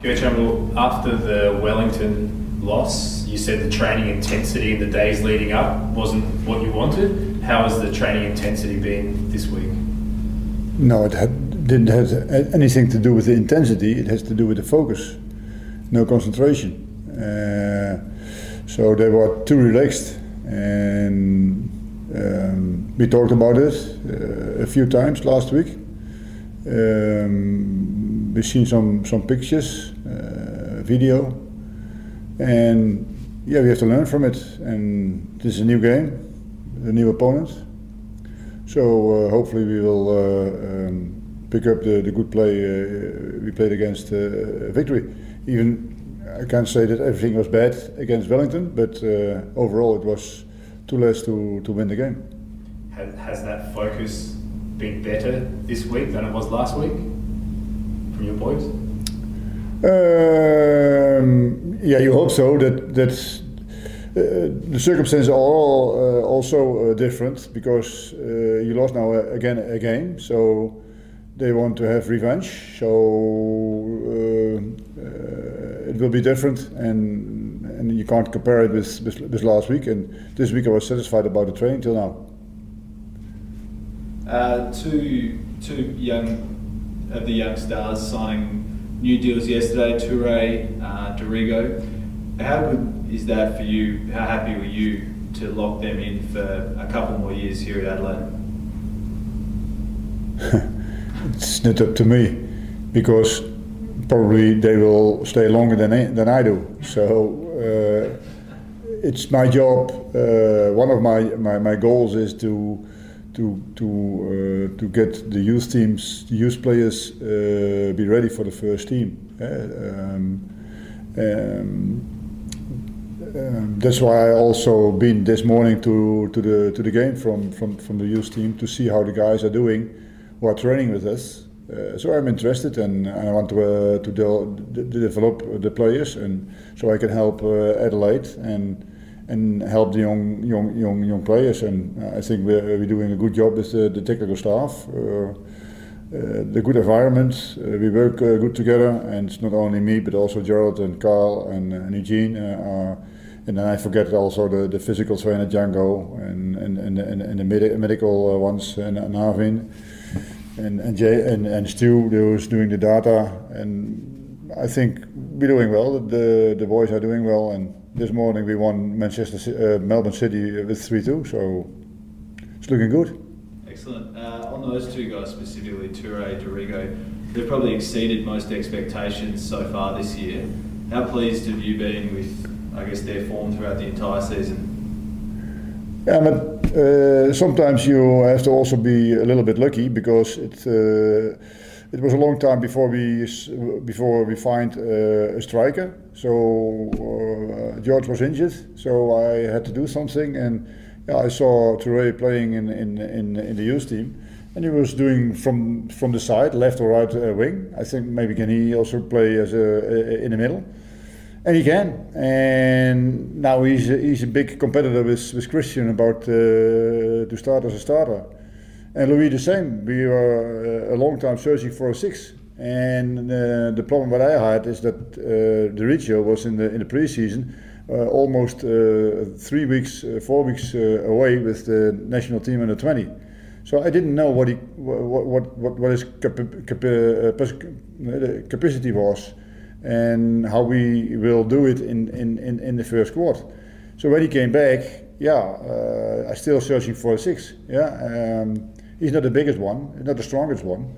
Gertjan, after the Wellington loss, you said the training intensity in the days leading up wasn't what you wanted. How has the training intensity been this week? No, it had, didn't have anything to do with the intensity. It has to do with the focus, no concentration. Uh, so they were too relaxed, and um, we talked about it uh, a few times last week. Um, we've seen some some pictures, uh, video, and yeah, we have to learn from it. And this is a new game, a new opponent. So uh, hopefully we will uh, um, pick up the, the good play we played against Victory. Even I can't say that everything was bad against Wellington, but uh, overall it was too less to, to win the game. Has, has that focus been better this week than it was last week your boys? Um, yeah, you hope so. That that uh, the circumstances are all uh, also uh, different because uh, you lost now again a game, so they want to have revenge. So uh, uh, it will be different, and and you can't compare it with, with, with last week. And this week I was satisfied about the training till now. Uh, two two young of the young stars signing new deals yesterday. Toure, uh, D'Arrigo. How good is that for you? How happy were you to lock them in for a couple more years here at Adelaide? it's not up to me because probably they will stay longer than I, than I do. So uh, it's my job. Uh, one of my, my, my goals is to to to uh, to get the youth teams, the youth players, uh, be ready for the first team. Uh, um, um, that's why I also been this morning to, to the to the game from, from, from the youth team to see how the guys are doing who are training with us. Uh, so I'm interested and I want to uh, to, de- de- develop the players and so I can help uh, Adelaide and and help the young young young young players. And I think we're, we're doing a good job with the, the technical staff. Uh, uh, the good environment, uh, we work good together, and it's not only me but also Gerald and Carl and, and Eugene. and then I forget also the, the physical trainer Django and and and, and, and the med- medical ones and, and Arvin and and Jay and, and Stu who's doing the data and I think we're doing well. The the boys are doing well and this morning we won Manchester, uh, Melbourne City with 3-2, so it's looking good. Excellent. Uh, on those two guys specifically, Toure, D'Arrigo, they've probably exceeded most expectations so far this year. How pleased have you been with, I guess, their form throughout the entire season? Yeah, but uh, sometimes you have to also be a little bit lucky because it uh, it was a long time before we before we find uh, a striker. So uh, George was injured, so I had to do something, and yeah, I saw Toure playing in, in in in the youth team, and he was doing from from the side, left or right uh, wing. I think maybe can he also play as a, in the middle. And he can, and now he's a, he's a big competitor with, with Christian about uh, to start as a starter. And Louis the same. We were uh, a long time searching for a six. And uh, the problem that I had is that uh, the Richo was in the in the preseason uh, almost uh, three weeks, uh, four weeks away with the national team under 20. So I didn't know what he, what what what, his capa- capa- capacity was, and how we will do it in in, in, in the first squad. So when he came back, yeah, I still searching for a six. Yeah. Um, He's not the biggest one, not the strongest one.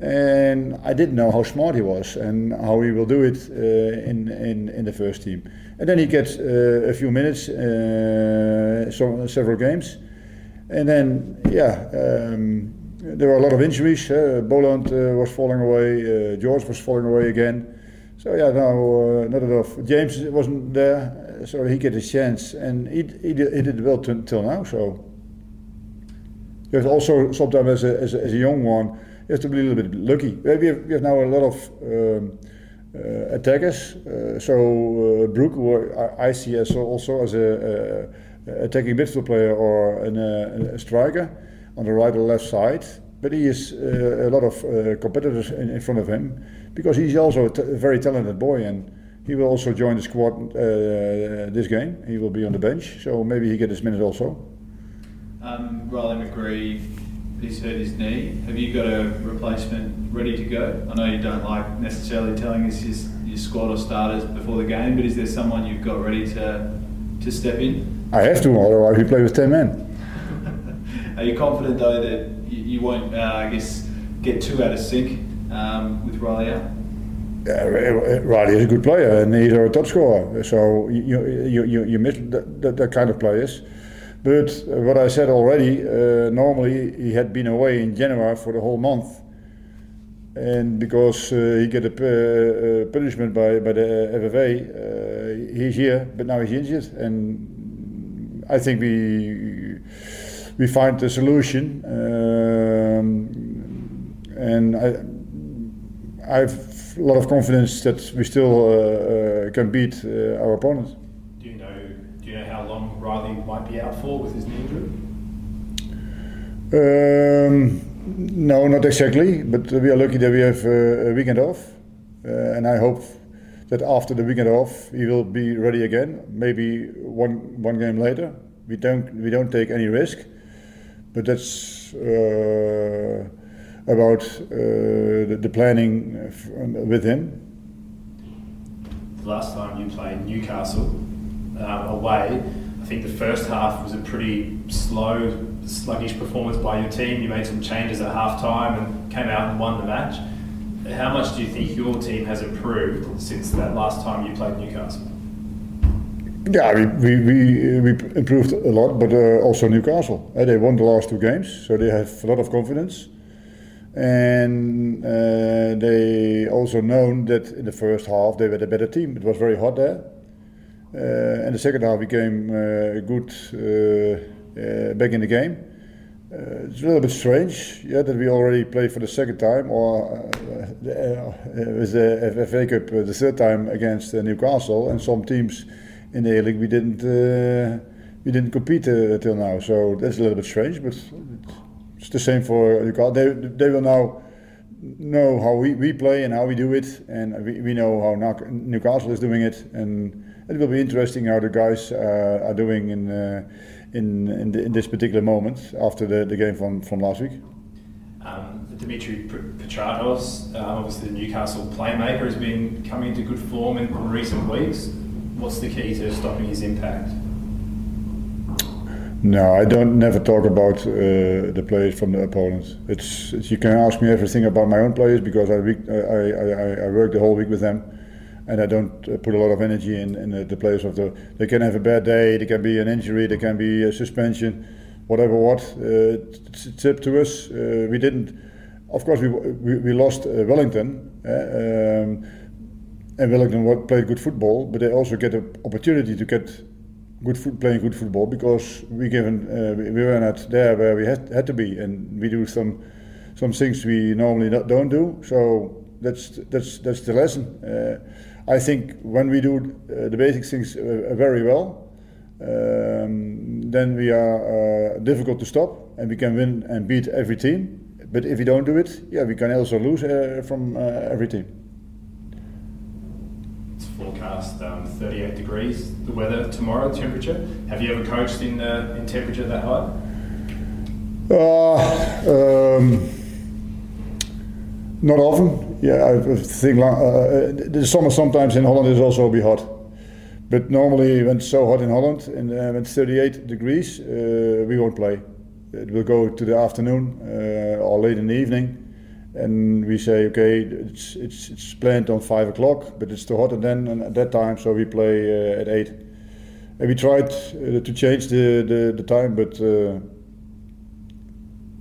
And I didn't know how smart he was and how he will do it uh, in, in, in the first team. And then he gets uh, a few minutes, uh, so, several games. And then, yeah, um, there were a lot of injuries. Uh, Boland uh, was falling away, uh, George was falling away again. So yeah, no, uh, not enough. James wasn't there, so he get his chance, and he, he, did, he did well till now. So you have also sometimes as a, as a, as a young one, you have to be a little bit lucky. We have, we have now a lot of um, uh, attackers. Uh, so uh, Brook, who I see as also as a, attacking midfield player or an, a striker on the right or left side. but he has uh, a lot of uh, competitors in, in, front of him because he's also a, very talented boy and he will also join the squad uh, this game. He will be on the bench, so maybe he get his minute also. Um, Riley McGree, he's hurt his knee. Have you got a replacement ready to go? I know you don't like necessarily telling us his, your squad or starters before the game, but is there someone you've got ready to to step in? I have to, otherwise we play with ten men. Are you confident though that you, you won't, uh, I guess, get too out of sync um, with Riley out? Yeah, Riley is a good player and he's a top scorer. So you you you, you miss that, that, that kind of players. But what I said already, uh, normally he had been away in January for the whole month. And because uh, he get a uh, punishment by, by the FFA, he's here, but now he's injured. And I think we we find a solution. Um, and I, I have a lot of confidence that we still uh, uh, can beat uh, our opponents. Do you know? Do you know how long Riley might be out for with his knee injury? Um, no, not exactly. But we are lucky that we have a weekend off, and I hope that after the weekend off he will be ready again. Maybe one one game later. We don't we don't take any risk, but that's uh, about uh, the, the, planning with him. The last time you played Newcastle um, away, I think the first half was a pretty slow, sluggish performance by your team. You made some changes at half time and came out and won the match. How much do you think your team has improved since that last time you played Newcastle? Yeah, we, we, we, we improved a lot, but uh, also Newcastle. Uh, they won the last two games, so they have a lot of confidence and uh, they also known that in the first half they were the better team. It was very hot there, and the second half became uh, good uh, uh, back in the game. Uh, it's a little bit strange, yeah, that we already played for the second time, or with the FA Cup the third time against Newcastle, and some teams in the league we didn't we didn't compete till now. So that's a little bit strange, but it's the same for Newcastle. They, they will now know how we, we play and how we do it, and we, we know how Newcastle is doing it, and it will be interesting how the guys uh, are doing in uh, in in, the, in, this particular moment after the, the game from, from last week. Um, Dimitri Petratos, uh, obviously the Newcastle playmaker, has been coming into good form in recent weeks. What's the key to stopping his impact? No, I don't never talk about uh, the players from the opponents. It's, it's, you can ask me everything about my own players because I, week, I, I, I, work the whole week with them, and I don't uh, put a lot of energy in, in the, the, players of the. They can have a bad day, there can be an injury, there can be a suspension, whatever. What uh, it's, up to us. Uh, we didn't. Of course, we we, we lost uh, Wellington. Uh, um, and Wellington played good football, but they also get an opportunity to get good foot, playing good football because we given uh, we were not there where we had, had to be, and we do some some things we normally not, don't do. So that's that's that's the lesson. Uh, I think when we do uh, the basic things uh, very well, um, then we are uh, difficult to stop, and we can win and beat every team. But if we don't do it, yeah, we can also lose uh, from every team It's forecast um, 38 degrees. The weather tomorrow, temperature. Have you ever coached in uh, in temperature that high? Uh, um, not often. Yeah, I think uh, uh, the summer sometimes in Holland is also be hot. But normally, when it's so hot in Holland and uh, when it's 38 degrees, uh, we won't play. It will go to the afternoon uh, or late in the evening and we say, okay, it's it's it's planned on five o'clock, but it's too hot and then at that time, so we play uh, at eight. And we tried uh, to change the, the, the time, but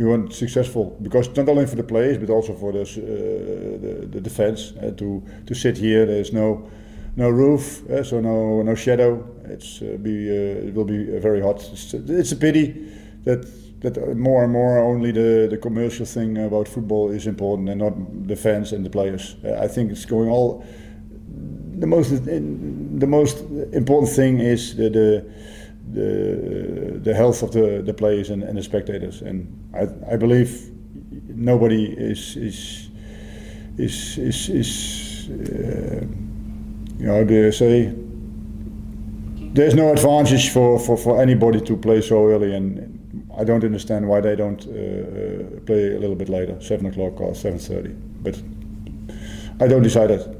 we weren't successful because not only for the players but also for the uh, the, the, defense uh, to to sit here. There's no no roof, uh, so no no shadow. It's be it will be very hot. It's, it's a pity that that more and more only the, the commercial thing about football is important and not the fans and the players. Uh, I think it's going all. The most the most important thing is the the the, the health of the, the players and, and the spectators. And I, I believe nobody is is is is, is uh, you know they say there's no advantage for, for, for anybody to play so early, and I don't understand why they don't uh, uh play a little bit later, seven o'clock or seven thirty. But I don't decide that.